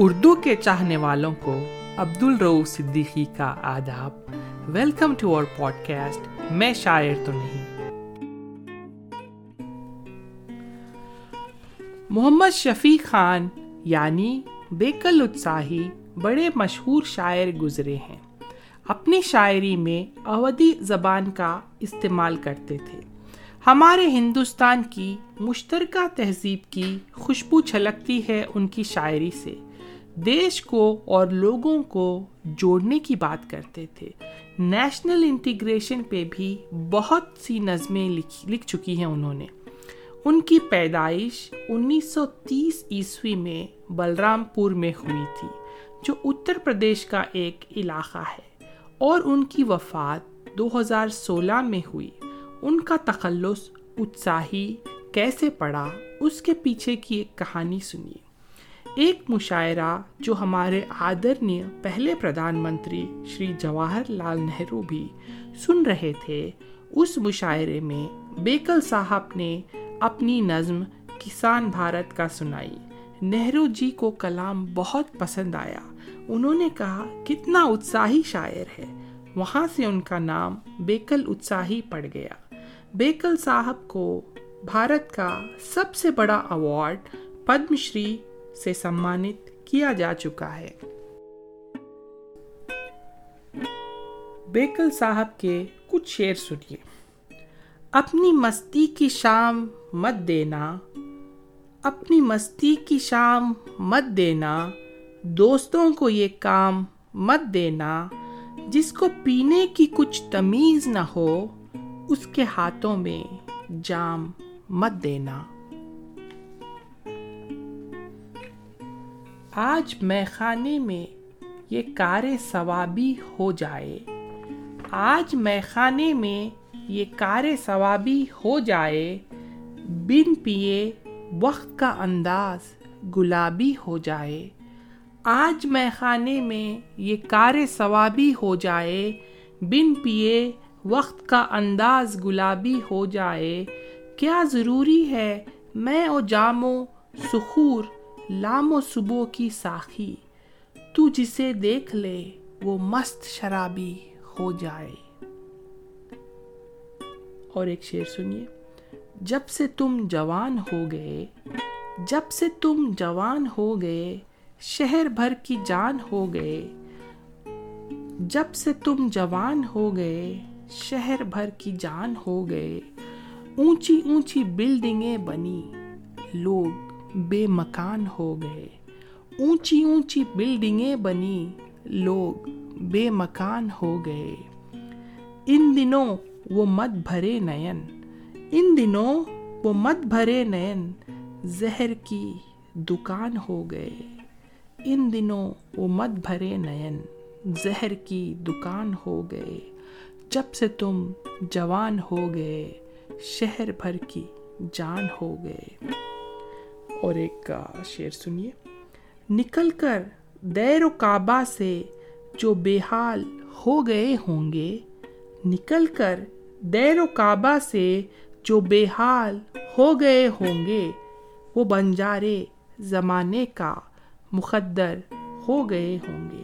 اردو کے چاہنے والوں کو عبد الرو صدیقی کا آداب۔ Welcome to our podcast میں شاعر تو نہیں۔ محمد شفیع خان یعنی بیکل اتساہی بڑے مشہور شاعر گزرے ہیں۔ اپنی شاعری میں اودھی زبان کا استعمال کرتے تھے۔ ہمارے ہندوستان کی مشترکہ تہذیب کی خوشبو چھلکتی ہے ان کی شاعری سے۔ دیش کو اور لوگوں کو جوڑنے کی بات کرتے تھے۔ نیشنل انٹیگریشن پہ بھی بہت سی نظمیں لکھ چکی ہیں انہوں نے۔ ان کی پیدائش انیس سو تیس عیسوی میں بلرام پور میں ہوئی تھی، جو اتر پردیش کا ایک علاقہ ہے۔ اور ان کی وفات دو ہزار سولہ میں ہوئی۔ ان کا تخلص اتساہی کیسے پڑا، اس کے پیچھے کی ایک کہانی سنیے۔ ایک مشاعرہ جو ہمارے آدرنی پہلے پردھان منتری شری جواہر لال نہرو بھی سن رہے تھے، اس مشاعرے میں بیکل صاحب نے اپنی نظم کسان بھارت کا سنائی۔ نہرو جی کو کلام بہت پسند آیا۔ انہوں نے کہا، کتنا اتساہی شاعر ہے۔ وہاں سے ان کا نام بیکل اتساہی پڑ گیا۔ بیکل صاحب کو بھارت کا سب سے بڑا ایوارڈ پدم شری سے سمانت کیا جا چکا ہے۔ بیکل صاحب کے کچھ شعر سنیے۔ اپنی مستی کی شام مت دینا، اپنی مستی کی شام مت دینا، دوستوں کو یہ کام مت دینا، جس کو پینے کی کچھ تمیز نہ ہو، اس کے ہاتھوں میں جام مت دینا۔ آج میں خانے میں یہ کار ثوابی ہو جائے۔ آج میں خانے میں یہ کار ثوابی ہو جائے۔ بن پیے وقت کا انداز گلابی ہو جائے۔ آج میں خانے میں یہ کار ثوابی ہو جائے۔ بن پیے وقت کا انداز گلابی ہو جائے۔ کیا ضروری ہے میں او جامو سخور لام و صبح کی ساخی، تو جسے دیکھ لے، وہ مست شرابی ہو جائے۔ اور ایک شعر سنیے۔ جب سے تم جوان ہو گئے، جب سے تم جوان ہو گئے، شہر بھر کی جان ہو گئے۔ جب سے تم جوان ہو گئے، شہر بھر کی جان ہو گئے۔ اونچی اونچی بلڈنگیں بنی، لوگ بے مکان ہو گئے۔ اونچی اونچی بلڈنگیں بنی، لوگ بے مکان ہو گئے۔ ان دنوں وہ مت بھرے نین۔ ان دنوں وہ مت بھرے نین۔ زہر کی دکان ہو گئے۔ ان دنوں وہ مت بھرے نین۔ زہر کی دکان ہو گئے۔ جب سے تم جوان ہو گئے، شہر بھر کی جان ہو گئے۔ اور ایک شعر سنیے۔ نکل کر دیر و کعبہ سے جو بے حال ہو گئے ہوں گے، نکل کر دیر و کعبہ سے جو بے حال ہو گئے ہوں گے، وہ بنجارے زمانے کا مقدر ہو گئے ہوں گے۔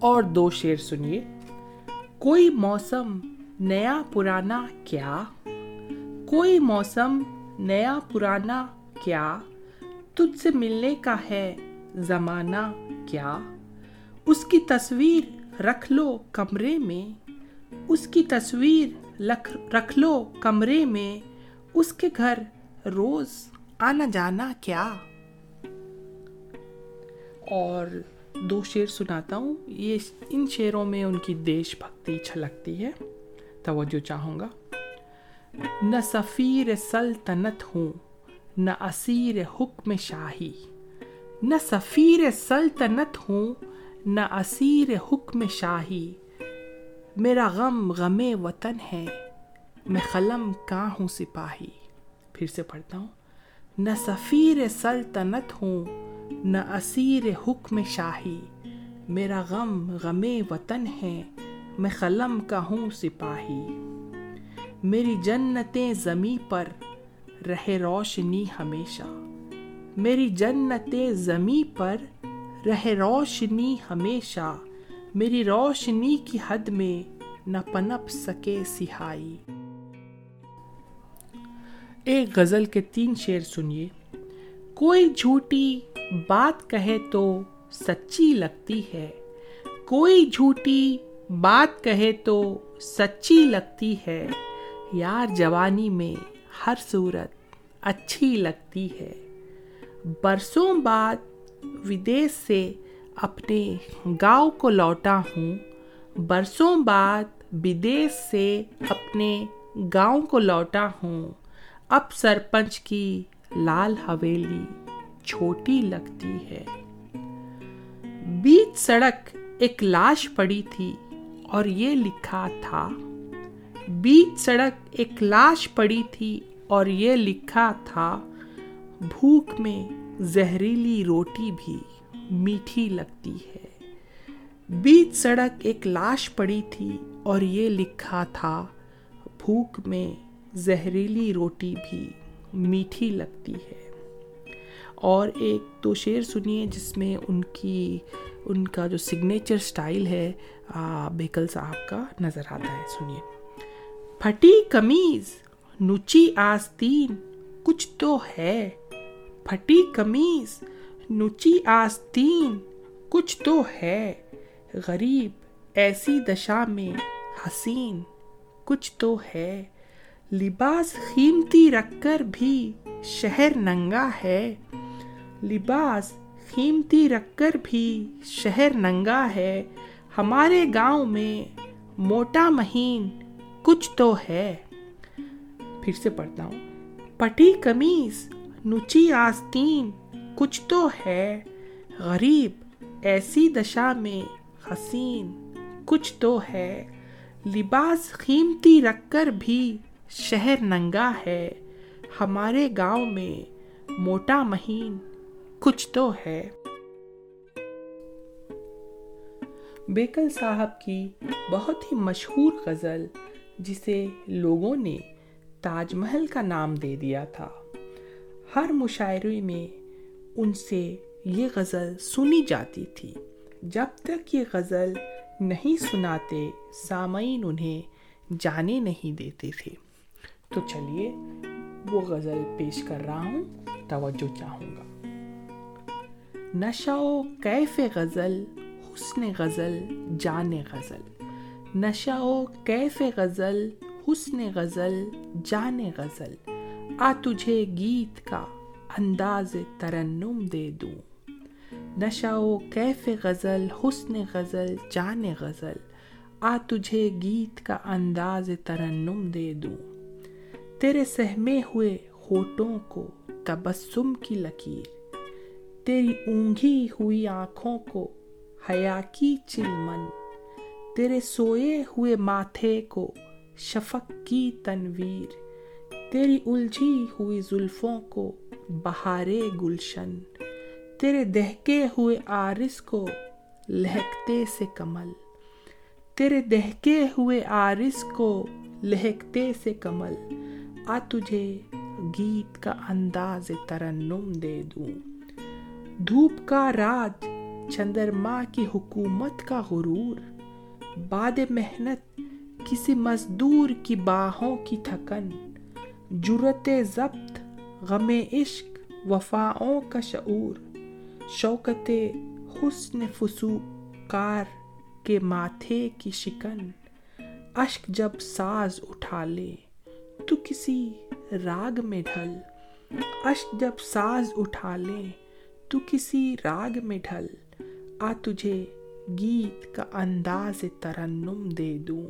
اور دو شعر سنیے۔ کوئی موسم نیا پرانا کیا؟ کوئی موسم نیا پرانا کیا تجھ سے ملنے کا ہے زمانہ کیا؟ اس کی تصویر رکھ لو کمرے میں، اس کی تصویر رکھ لو کمرے میں، اس کے گھر روز آنا جانا کیا؟ اور دو شعر سناتا ہوں، یہ ان شعروں میں ان کی دیش بھکتی چھلکتی ہے، توجہ چاہوں گا۔ نہ سفیر سلطنت ہوں، نہ اسیر حکم شاہی۔ نہ سفیر سلطنت ہوں، نہ اسیر حکم شاہی۔ میرا غم غم وطن ہے، میں قلم کا ہوں سپاہی۔ پھر سے پڑھتا ہوں۔ نہ سفیر سلطنت ہوں، نہ اسیر حکم شاہی۔ میرا غم غم وطن ہے، میں قلم کا ہوں سپاہی۔ میری جنتیں زمیں پر رہے روشنی ہمیشہ۔ میری جنت زمیں پر رہ روشنی ہمیشہ۔ میری روشنی کی حد میں نہ پنپ سکے سہائی۔ ایک غزل کے تین شعر سنیے۔ کوئی جھوٹی بات کہے تو سچی لگتی ہے۔ کوئی جھوٹی بات کہے تو سچی لگتی ہے۔ یار جوانی میں ہر صورت اچھی لگتی ہے۔ برسوں بعد ودیش سے اپنے گاؤں کو لوٹا ہوں۔ برسوں بعد ودیش سے اپنے گاؤں کو لوٹا ہوں۔ اب سرپنچ کی لال حویلی چھوٹی لگتی ہے۔ بیچ سڑک ایک لاش پڑی تھی اور یہ لکھا تھا بیچ سڑک ایک لاش پڑی تھی اور یہ لکھا تھا بھوک میں زہریلی روٹی بھی میٹھی لگتی ہے بیچ سڑک ایک لاش پڑی تھی اور یہ لکھا تھا بھوک میں زہریلی روٹی بھی میٹھی لگتی ہے اور ایک تو شعر سنیے جس میں ان کی ان کا جو سگنیچر سٹائل ہے بیکل صاحب کا نظر آتا ہے سنیے پھٹی کمیز نچی آستین، کچھ تو ہے۔ پھٹی کمیز نچی آستین، کچھ تو ہے۔ غریب، ایسی دشا میں حسین، کچھ تو ہے۔ لباس قیمتی رکھ کر بھی شہر ننگا ہے۔ لباس قیمتی رکھ کر بھی شہر ننگا ہے۔ ہمارے گاؤں میں موٹا مہین کچھ تو ہے۔ پھر سے پڑھتا ہوں۔ پٹی کمیز نچی آستین، کچھ تو ہے۔ غریب، ایسی دشا میں حسین، کچھ تو ہے۔ لباس قیمتی رکھ کر بھی شہر ننگا ہے۔ ہمارے گاؤں میں موٹا مہین کچھ تو ہے۔ بیکل صاحب کی بہت ہی مشہور غزل جسے لوگوں نے تاج محل کا نام دے دیا تھا۔ ہر مشاعرے میں ان سے یہ غزل سنی جاتی تھی۔ جب تک یہ غزل نہیں سناتے، سامعین انہیں جانے نہیں دیتے تھے۔ تو چلیے، وہ غزل پیش کر رہا ہوں، توجہ چاہوں گا۔ نشہ و کیف غزل، حسن غزل، جان غزل۔ نشہ و کیف غزل، حسن غزل، جان غزل، آ تجھے گیت کا انداز ترنم دے دوں۔ نشہ و کیف غزل، حسن غزل، جان غزل، آ تجھے گیت کا انداز ترنم دے دوں۔ تیرے سہمے ہوئے ہوٹوں کو تبسم کی لکیر، تیری اونگھی ہوئی آنکھوں کو حیا کی چلمن تیرے سوئے ہوئے ماتھے کو شفق کی تنویر تیری الجھی ہوئی زلفوں کو بہارے گلشن تیرے دہکے ہوئے آرس کو لہکتے سے کمل تیرے دہکے ہوئے آرس کو لہکتے سے کمل آ تجھے گیت کا انداز ترنم دے دوں دھوپ کا راج چندرما کی حکومت کا غرور باد محنت، کسی مزدور کی باہوں کی تھکن جرت ضبط، غم عشق، وفاؤں کا شعور، شوکت حسن فسوکار کے ماتھے کی شکن۔ اشک جب ساز اٹھا لے، تو کسی راگ میں ڈھل۔ اشک جب ساز اٹھا لے، تو کسی راگ میں ڈھل۔ آ تجھے گیت کا انداز ترنم دے دوں۔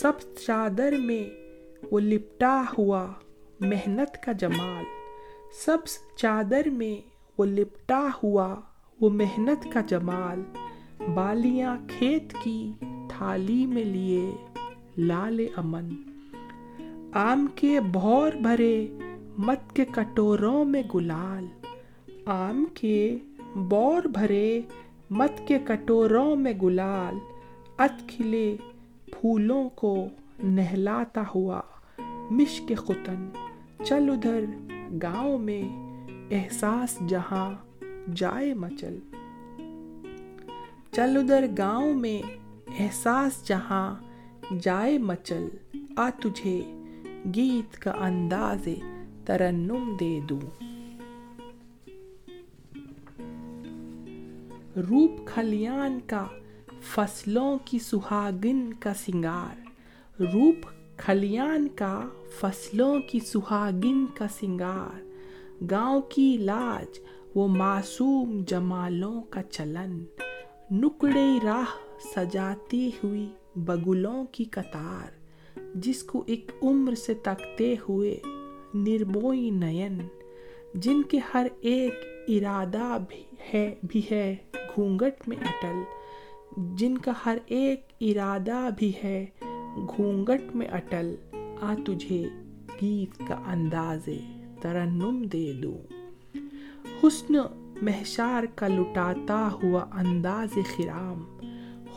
سب چادر میں وہ لپٹا ہوا محنت کا جمال۔ سب چادر میں وہ لپٹا ہوا وہ محنت کا جمال۔ بالیاں کھیت کی تھالی میں لیے لال امن۔ آم کے بھور بھرے مت کے کٹوروں میں گلال۔ آم کے بور بھرے مت کے کٹوروں میں گلال ات کھلے پھولوں کو نہلاتا ہوا مشک خطن چل ادھر گاؤں میں احساس جہاں جائے مچل۔ چل ادھر گاؤں میں احساس جہاں جائے مچل۔ آ تجھے گیت کا انداز ترنم دے دوں۔ روپ کھلیان کا، فصلوں کی سہاگن کا سنگار۔ روپ کھلیان کا، فصلوں کی سہاگن کا سنگار۔ گاؤں کی لاج، وہ معصوم جمالوں کا چلن۔ نکڑے راہ سجاتی ہوئی بگلوں کی قطار۔ جس کو ایک عمر سے تکتے ہوئے نرموئی نین۔ جن کے ہر ایک ارادہ بھی ہے بھی ہے۔ گھونگٹ میں اٹل، جن کا ہر ایک ارادہ بھی ہے، گھونگٹ میں اٹل، آ تجھے گیت کا انداز ترنم دے دوں۔ حسن محشار کا لٹاتا ہوا انداز خرام۔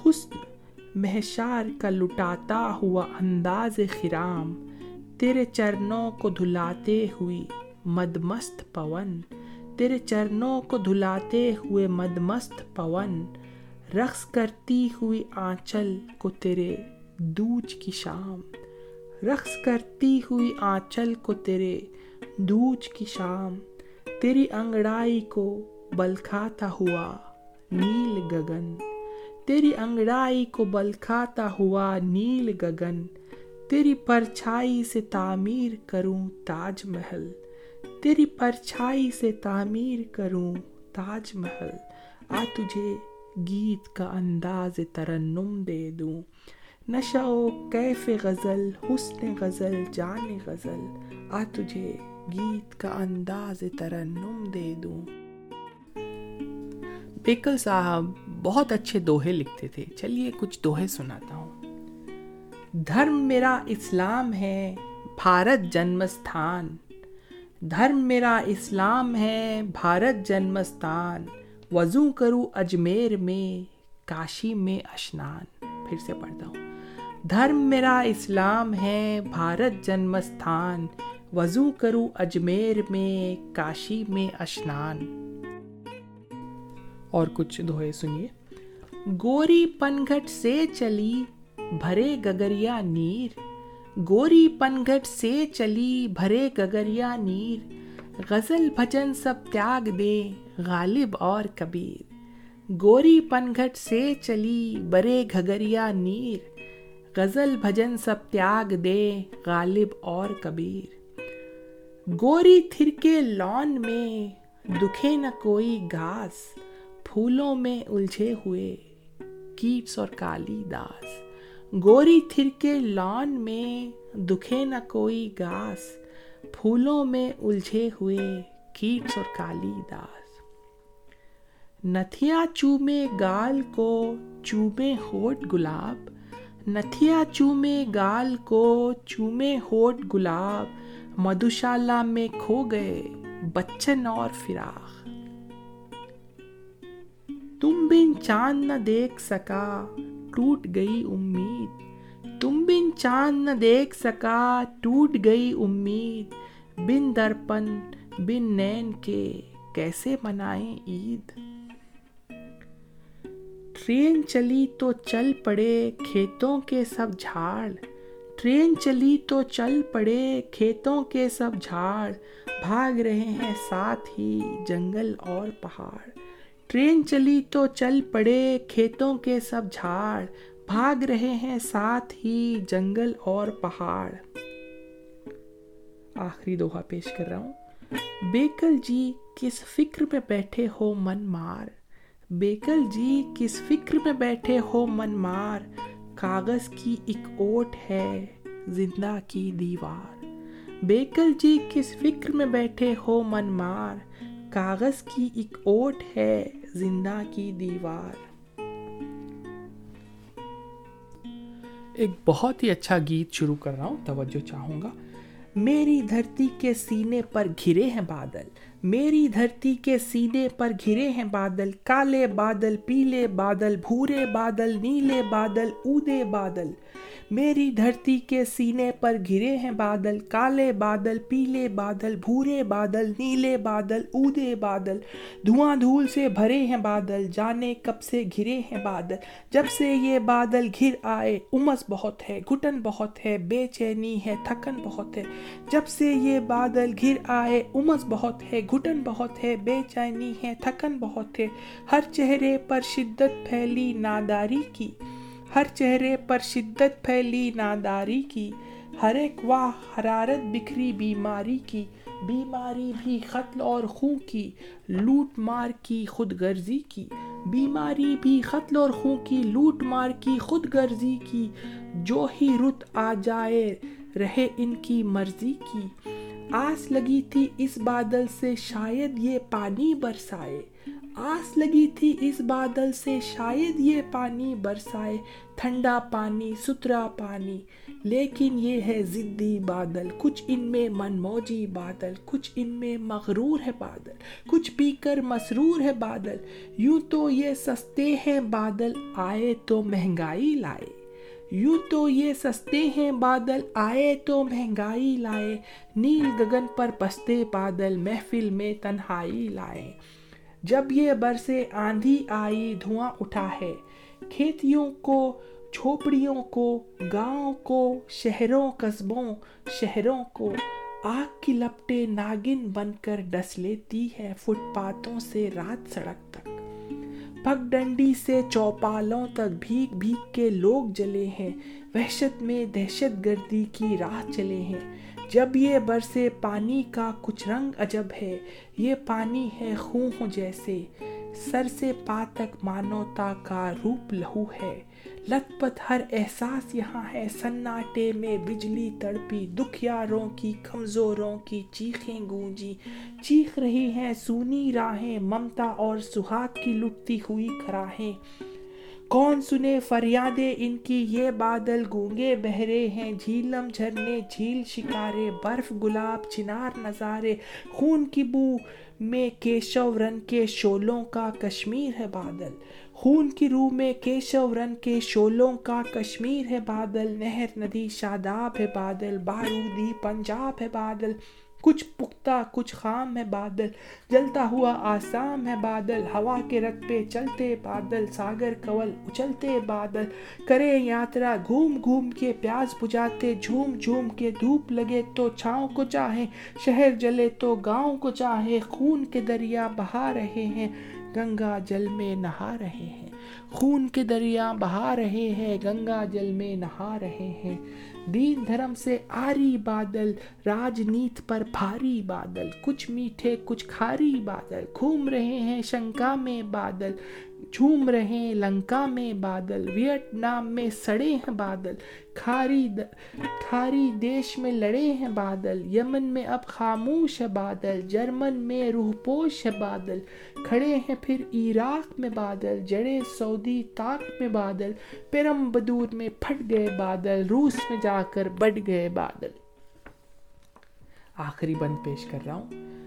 حسن محشار کا لٹاتا ہوا انداز خرام۔ تیرے چرنوں کو دھلاتے ہوئی مدمست پون۔ تیرے چرنوں کو دھلاتے ہوئے مدمست پون، رقص کرتی ہوئی آنچل کو تیرے دوج کی شام۔ رقص کرتی ہوئی آنچل کو تیرے دوج کی شام۔ تیری انگڑائی کو بلکھاتا ہوا نیل گگن۔ تیری انگڑائی کو بلکھاتا ہوا نیل گگن۔ تیری پرچھائی سے تعمیر کروں تاج محل۔ تیری پرچھائی سے تعمیر کروں تاج محل، آ تجھے گیت کا انداز ترنم دے دوں۔ نشہ و کیف غزل، حسن غزل، جان غزل، آ تجھے گیت کا انداز ترنم دے دوں۔ بیکل صاحب بہت اچھے دوہے لکھتے تھے۔ چلیے کچھ دوہے سناتا ہوں۔ دھرم میرا اسلام ہے، بھارت جنمستھان دھرم میرا اسلام ہے، بھارت جنمستھان وضو کروں اجمیر میں، کاشی میں اشنان۔ پھر سے پڑھتا ہوں۔ دھرم میرا اسلام ہے، بھارت جنمستھان وضو کروں اجمیر میں، کاشی میں اشنان۔ اور کچھ دوہے سنیے۔ گوری پنگھٹ سے چلی، بھرے گگریا نیر۔ گوری پنگھٹ سے چلی بھرے گگریا نیر۔ غزل بھجن سب تیاگ دے غالب اور کبیر۔ گوری پنگھٹ سے چلی برے گھگریا نیر۔ غزل بھجن سب تیاگ دے غالب اور کبیر۔ گوری تھرکے لون میں دکھے نہ کوئی گھاس۔ پھولوں میں الجھے ہوئے کیٹس اور کالی داس۔ گوری تھرکے لان میں دکھے نہ کوئی گاس، پھولوں میں الجھے ہوئے کیٹس اور کالی داس۔ نتھیا چومے گال کو چومے ہوٹ گلاب، نتھیا چومے گال کو چومے ہوٹ گلاب مدوشالہ میں کھو گئے بچن اور فراخ۔ تم بن چاند نہ دیکھ سکا ٹوٹ گئی امید تم بن چاند نہ دیکھ سکا ٹوٹ گئی امید بن درپن بن نین کے کیسے منائیں عید ٹرین چلی تو چل پڑے کھیتوں کے سب جھاڑ ٹرین چلی تو چل پڑے کھیتوں کے سب جھاڑ بھاگ رہے ہیں ساتھ ہی جنگل اور پہاڑ ٹرین چلی تو چل پڑے، کھیتوں کے سب جھاڑ، بھاگ رہے ہیں ساتھ ہی جنگل اور پہاڑ۔ آخری دوہا پیش کر رہا ہوں۔ بیکل جی کس فکر میں بیٹھے ہو من مار؟ بیکل جی کس فکر میں بیٹھے ہو من مار؟ کاغذ کی ایک اوٹ ہے زندہ کی دیوار۔ بیکل جی کس فکر میں بیٹھے ہو من مار؟ کاغذ کی ایک اوٹ ہے زندہ کی دیوار۔ ایک بہت ہی اچھا گیت شروع کر رہا ہوں، توجہ چاہوں گا۔ میری دھرتی کے سینے پر گھرے ہیں بادل۔ میری دھرتی کے سینے پر گھرے ہیں بادل۔ کالے بادل، پیلے بادل، بھورے بادل، نیلے بادل، اودے بادل۔ میری دھرتی کے سینے پر گھرے ہیں بادل، کالے بادل، پیلے بادل، بھورے بادل، نیلے بادل، اودے بادل۔ دھواں دھول سے بھرے ہیں بادل، جانے کب سے گھرے ہیں بادل۔ جب سے یہ بادل گھر آئے، امس بہت ہے، گھٹن بہت ہے، بے چینی ہے، تھکن بہت ہے۔ جب سے یہ بادل گھر آئے، امس بہت ہے، گھٹن بہت ہے، بے چینی ہے، تھکن بہت ہے۔ ہر چہرے پر شدت پھیلی، ناداری کی۔ ہر چہرے پر شدت پھیلی ناداری کی، ہر ایک واہ حرارت بکھری بیماری کی، بیماری بھی قتل اور خون کی، لوٹ مار کی خود غرضی کی، بیماری بھی قتل اور خون کی، لوٹ مار کی خود غرضی کی، جو ہی رت آ جائے رہے ان کی مرضی کی۔ آس لگی تھی اس بادل سے، شاید یہ پانی برسائے۔ آس لگی تھی اس بادل سے، شاید یہ پانی برسائے، ٹھنڈا پانی، ستھرا پانی۔ لیکن یہ ہے ضدی بادل، کچھ ان میں من موجی بادل، کچھ ان میں مغرور ہے بادل، کچھ پی کر مسرور ہے بادل۔ یوں تو یہ سستے ہیں بادل، آئے تو مہنگائی لائے۔ یوں تو یہ سستے ہیں بادل، آئے تو مہنگائی لائے۔ نیل گگن پر بستے بادل، محفل میں تنہائی لائے۔ جب یہ برسے آندھی آئی دھواں اٹھا ہے، کھیتیوں کو، جھوپڑیوں کو، گاؤں کو، شہروں، قصبوں، شہروں کو آگ کی لپٹے ناگن بن کر ڈس لیتی ہے فٹ پاتوں سے رات سڑک تک۔ پگ ڈنڈی سے چوپالوں تک بھیگ بھیگ کے لوگ جلے ہیں، وحشت میں دہشت گردی کی راہ چلے ہیں۔ جب یہ برسے پانی کا کچھ رنگ عجب ہے، یہ پانی ہے خون جیسے۔ سر سے پا تک مانوتا کا روپ لہو ہے۔ لت پت ہر احساس یہاں ہے۔ سناٹے میں بجلی تڑپی، دکھیاروں کی کمزوروں کی چیخیں گونجی۔ چیخ رہی ہیں سونی راہیں، ممتا اور سہاگ کی لٹتی ہوئی کراہیں کون سنے فریادیں ان کی؟ یہ بادل گونگے بہرے ہیں، جھیلم جھرنے، جھیل شکارے، برف گلاب، چنار نظارے۔ خون کی بو میں کیشو رن کے شولوں کا کشمیر ہے بادل۔ خون کی روح میں کیشو رن کے شولوں کا کشمیر ہے بادل، نہر، ندی، شاداب ہے بادل بارودی پنجاب ہے بادل۔ کچھ پختہ، کچھ خام ہے بادل۔ جلتا ہوا آسام ہے بادل۔ ہوا کے رت پہ چلتے بادل۔ ساگر کول اچلتے بادل۔ کرے یاترا، گھوم گھوم کے پیاز بجاتے جھوم جھوم کے دھوپ لگے تو چھاؤں کو چاہے شہر جلے تو گاؤں کو چاہے خون کے دریا بہا رہے ہیں۔ گنگا جل میں نہا رہے ہیں۔ خون کے دریا بہا رہے ہیں، گنگا جل میں نہا رہے ہیں۔ دین دھرم سے آری بادل راجنیت پر بھاری بادل۔ کچھ میٹھے، کچھ کھاری بادل۔ گھوم رہے ہیں شنکا میں بادل۔ جھوم رہے ہیں، لنکا میں بادل ویٹنام میں سڑے ہیں بادل، کھاری کھاری دیش میں لڑے ہیں بادل، یمن میں اب خاموش ہے بادل، جرمن میں روح پوش ہے بادل، کھڑے ہیں پھر عراق میں بادل، جڑے سعودی طاق میں بادل پیرم بدور میں پھٹ گئے بادل، روس میں جا کر بڑھ گئے بادل۔ آخری بند پیش کر رہا ہوں۔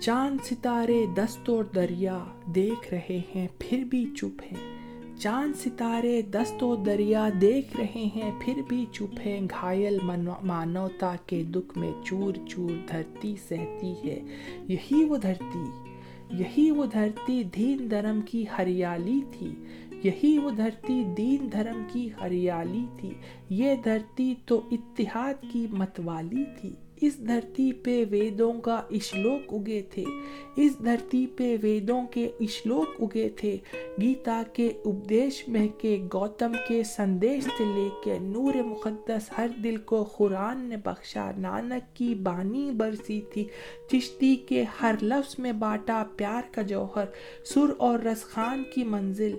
چاند ستارے دست اور دریا دیکھ رہے ہیں، پھر بھی چپ ہیں۔ چاند ستارے دست و دریا دیکھ رہے ہیں، پھر بھی چپ ہیں۔ گھائل مانوتا کے دکھ میں چور چور دھرتی سہتی ہے۔ یہی وہ دھرتی، یہی وہ دھرتی دین دھرم کی ہریالی تھی۔ یہی وہ دھرتی دین دھرم کی ہریالی تھی۔ یہ دھرتی تو اتحاد کی متوالی تھی۔ اس دھرتی پہ ویدوں کا اشلوک اگے تھے۔ اس دھرتی پہ ویدوں کے اشلوک اگے تھے۔ گیتا کے اپدیش میں کے گوتم کے سندیش سے لے کے نور مقدس ہر دل کو قرآن نے بخشا۔ نانک کی بانی برسی تھی۔ چشتی کے ہر لفظ میں باٹا پیار کا جوہر۔ سر اور رسخان کی منزل۔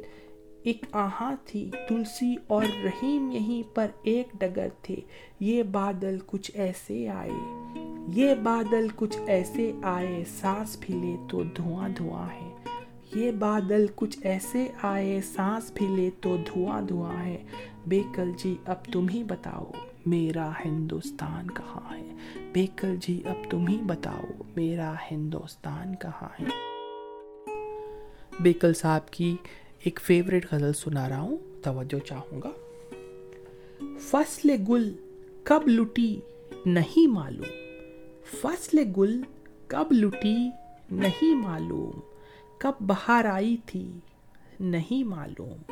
ایک آہاں تھی، تلسی اور رحیم یہیں پر ایک ڈگر تھے۔ یہ بادل کچھ ایسے آئے، یہ بادل کچھ ایسے آئے، سانس بھی لے تو دھواں دھواں ہے۔ یہ بادل کچھ ایسے آئے، سانس بھی لے تو دھواں دھواں ہے۔ بے کل جی اب تم ہی بتاؤ، میرا ہندوستان کہاں ہے؟ بیکل جی اب تم ہی بتاؤ، میرا ہندوستان کہاں ہے؟ بیکل صاحب کی ایک فیوریٹ غزل سنا رہا ہوں، توجہ چاہوں گا۔ فصل گل کب لٹی نہیں معلوم۔ فصل گل کب لٹی نہیں معلوم۔ کب بہار آئی تھی نہیں معلوم۔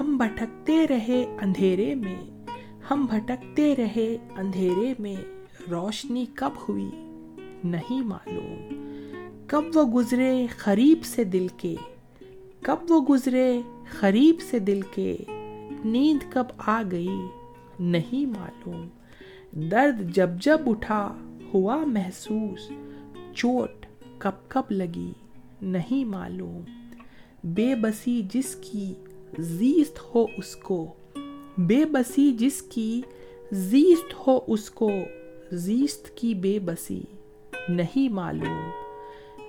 ہم بھٹکتے رہے اندھیرے میں۔ ہم بھٹکتے رہے اندھیرے میں۔ روشنی کب ہوئی نہیں معلوم۔ کب وہ گزرے قریب سے دل کے۔ کب وہ گزرے قریب سے دل کے؟ نیند کب آ گئی نہیں معلوم۔ درد جب جب اٹھا ہوا محسوس، چوٹ کب کب لگی نہیں معلوم۔ بے بسی جس کی زیست ہو اس کو، بے بسی جس کی زیست ہو اس کو، زیست کی بے بسی نہیں معلوم۔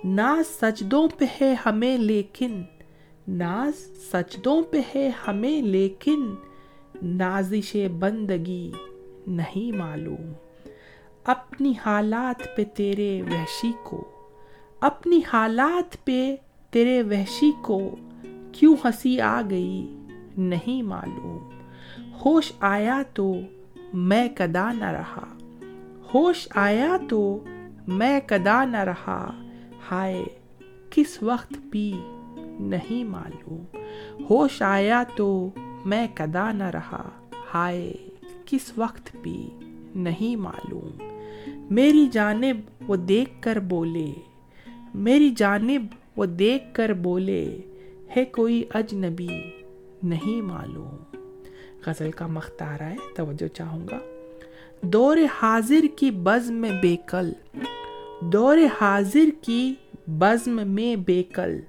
ناز سجدوں پہ ہے ہمیں لیکن ناز سجدوں پہ ہے ہمیں، لیکن نازش بندگی نہیں معلوم۔ اپنی حالات پہ تیرے وحشی کو، اپنی حالات پہ تیرے وحشی کو کیوں ہنسی آ گئی نہیں معلوم۔ ہوش آیا تو میں کدا نہ رہا۔ ہوش آیا تو میں کدا نہ رہا۔ ہائے، کس وقت پی نہیں معلوم۔ ہوش آیا تو میں کدا نہ رہا۔ ہائے، کس وقت پی نہیں معلوم۔ میری جانب وہ دیکھ کر بولے۔ میری جانب وہ دیکھ کر بولے۔ ہے کوئی اجنبی نہیں معلوم۔ غزل کا مختارہ ہے، توجہ چاہوں گا۔ دور حاضر کی بزم میں بیکل دور حاضر کی بزم میں بیکل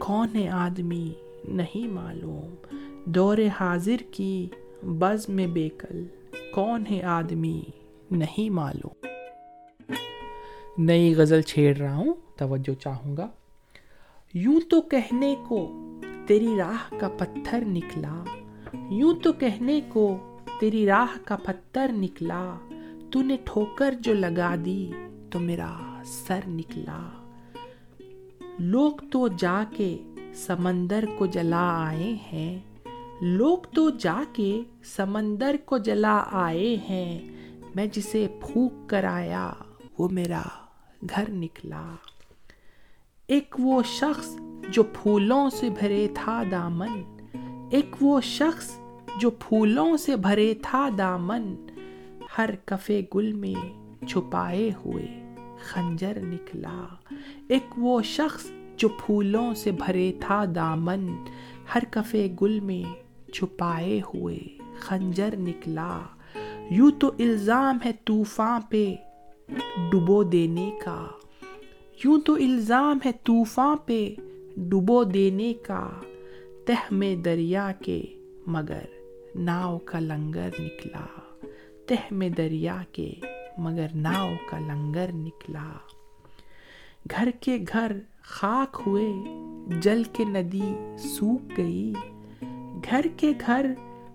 کون ہے آدمی نہیں معلوم۔ دور حاضر کی بزم میں بیکل، کون ہے آدمی نہیں معلوم۔ نئی غزل چھیڑ رہا ہوں، توجہ چاہوں گا۔ یوں تو کہنے کو تیری راہ کا پتھر نکلا۔ یوں تو کہنے کو تیری راہ کا پتھر نکلا۔ تو نے ٹھوکر جو لگا دی تو میرا سر نکلا۔ لوگ تو جا کے سمندر کو جلا آئے ہیں۔ لوگ تو جا کے سمندر کو جلا آئے ہیں۔ میں جسے پھونک کر آیا، وہ میرا گھر نکلا۔ ایک وہ شخص جو پھولوں سے بھرے تھا دامن۔ ایک وہ شخص جو پھولوں سے بھرے تھا دامن۔ ہر کفے گل میں چھپائے ہوئے۔ خنجر نکلا۔ ایک وہ شخص جو پھولوں سے بھرے تھا دامن، ہر کفے گل میں چھپائے ہوئے خنجر نکلا۔ یوں تو الزام ہے طوفان پہ ڈبو دینے کا۔ یوں تو الزام ہے طوفان پہ ڈبو دینے کا۔ تہ میں دریا کے مگر ناؤ کا لنگر نکلا۔ تہ میں دریا کے مگر ناؤ کا لنگر نکلا۔ گھر کے گھر خاک ہوئے، جل کے ندی سوکھ گئی۔ گھر کے گھر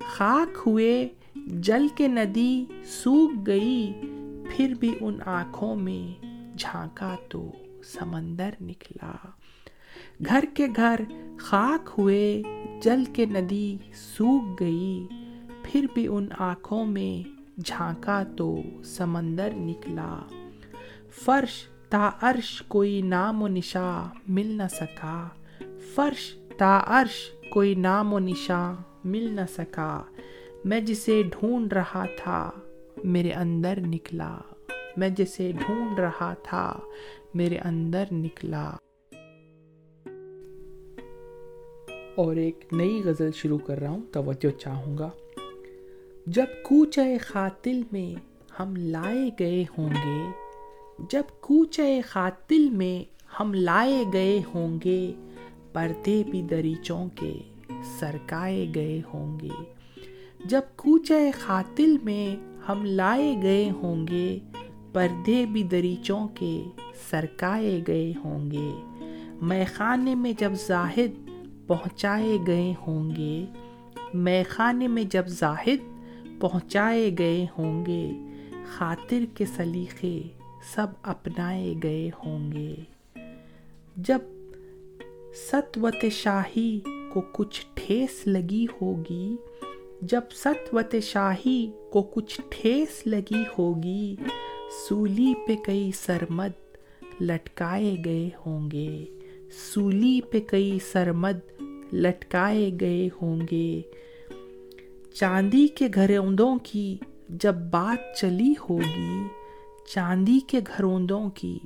خاک ہوئے، جل کے ندی سوکھ گئی۔ پھر بھی ان آنکھوں میں جھانکا تو سمندر نکلا۔ گھر کے گھر خاک ہوئے، جل کے ندی سوکھ گئی۔ پھر بھی ان آنکھوں میں جھانکا تو سمندر نکلا۔ فرش تا عرش کوئی نام و نشا مل نہ سکا۔ فرش تا عرش کوئی نام و نشاں مل نہ سکا۔ میں جسے ڈھونڈ رہا تھا میرے اندر نکلا۔ میں جسے ڈھونڈ رہا تھا میرے اندر نکلا۔ اور ایک نئی غزل شروع کر رہا ہوں، توجہ چاہوں گا۔ جب کوچے خاتل میں ہم لائے گئے ہوں گے، جب کوچے خاتل میں ہم لائے گئے ہوں گے، پردے بھی دریچوں کے سرکائے گئے ہوں گے۔ جب کوچے خاتل میں ہم لائے گئے ہوں گے، پردے بھی دریچوں کے سرکائے گئے ہوں گے۔ میں خانے میں جب زاہد پہنچائے گئے ہوں گے میں خانے میں جب زاہد پہنچائے گئے ہوں گے، خاطر کے سلیقے سب اپنائے گئے ہوں گے۔ جب ستوت شاہی کو کچھ ٹھیس لگی ہوگی، جب ستوت شاہی کو کچھ ٹھیس لگی ہوگی، سولی پہ کئی سرمد لٹکائے گئے ہوں گے۔ سولی پہ کئی سرمد لٹکائے گئے ہوں گے۔ چاندی کے گھروندوں کی جب بات چلی ہوگی، چاندی کے گھروندوں کی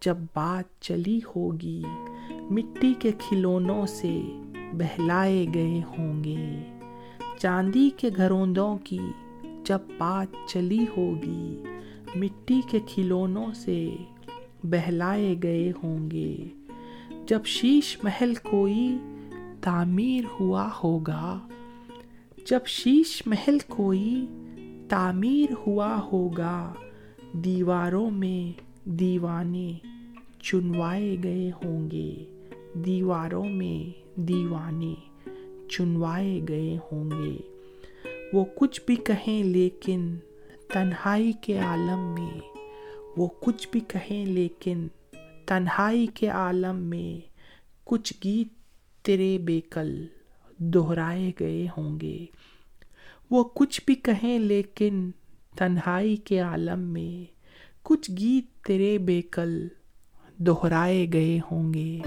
جب بات چلی ہوگی، مٹی کے کھلونوں سے بہلائے گئے ہوں گے۔ چاندی کے گھروندوں کی جب بات چلی ہوگی، مٹی کے کھلونوں سے بہلائے گئے ہوں گے۔ جب شیش محل کوئی تعمیر ہوا ہوگا جب شیش محل کوئی تعمیر ہوا ہوگا، دیواروں میں دیوانے چنوائے گئے ہوں گے۔ دیواروں میں دیوانے چنوائے گئے ہوں گے۔ وہ کچھ بھی کہیں لیکن تنہائی کے عالم میں، وہ کچھ بھی کہیں لیکن تنہائی کے عالم میں، کچھ گیت تیرے بیکل دہرائے گئے ہوں گے۔ وہ کچھ بھی کہیں لیکن تنہائی کے عالم میں کچھ گیت تیرے بیکل دہرائے گئے ہوں گے۔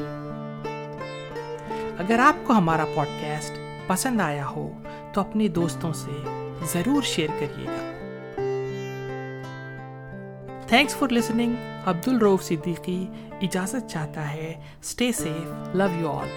اگر آپ کو ہمارا پوڈ کاسٹ پسند آیا ہو تو اپنے دوستوں سے ضرور شیئر کریے گا۔ تھینکس فار لسننگ عبد الروف صدیقی اجازت چاہتا ہے stay safe love you all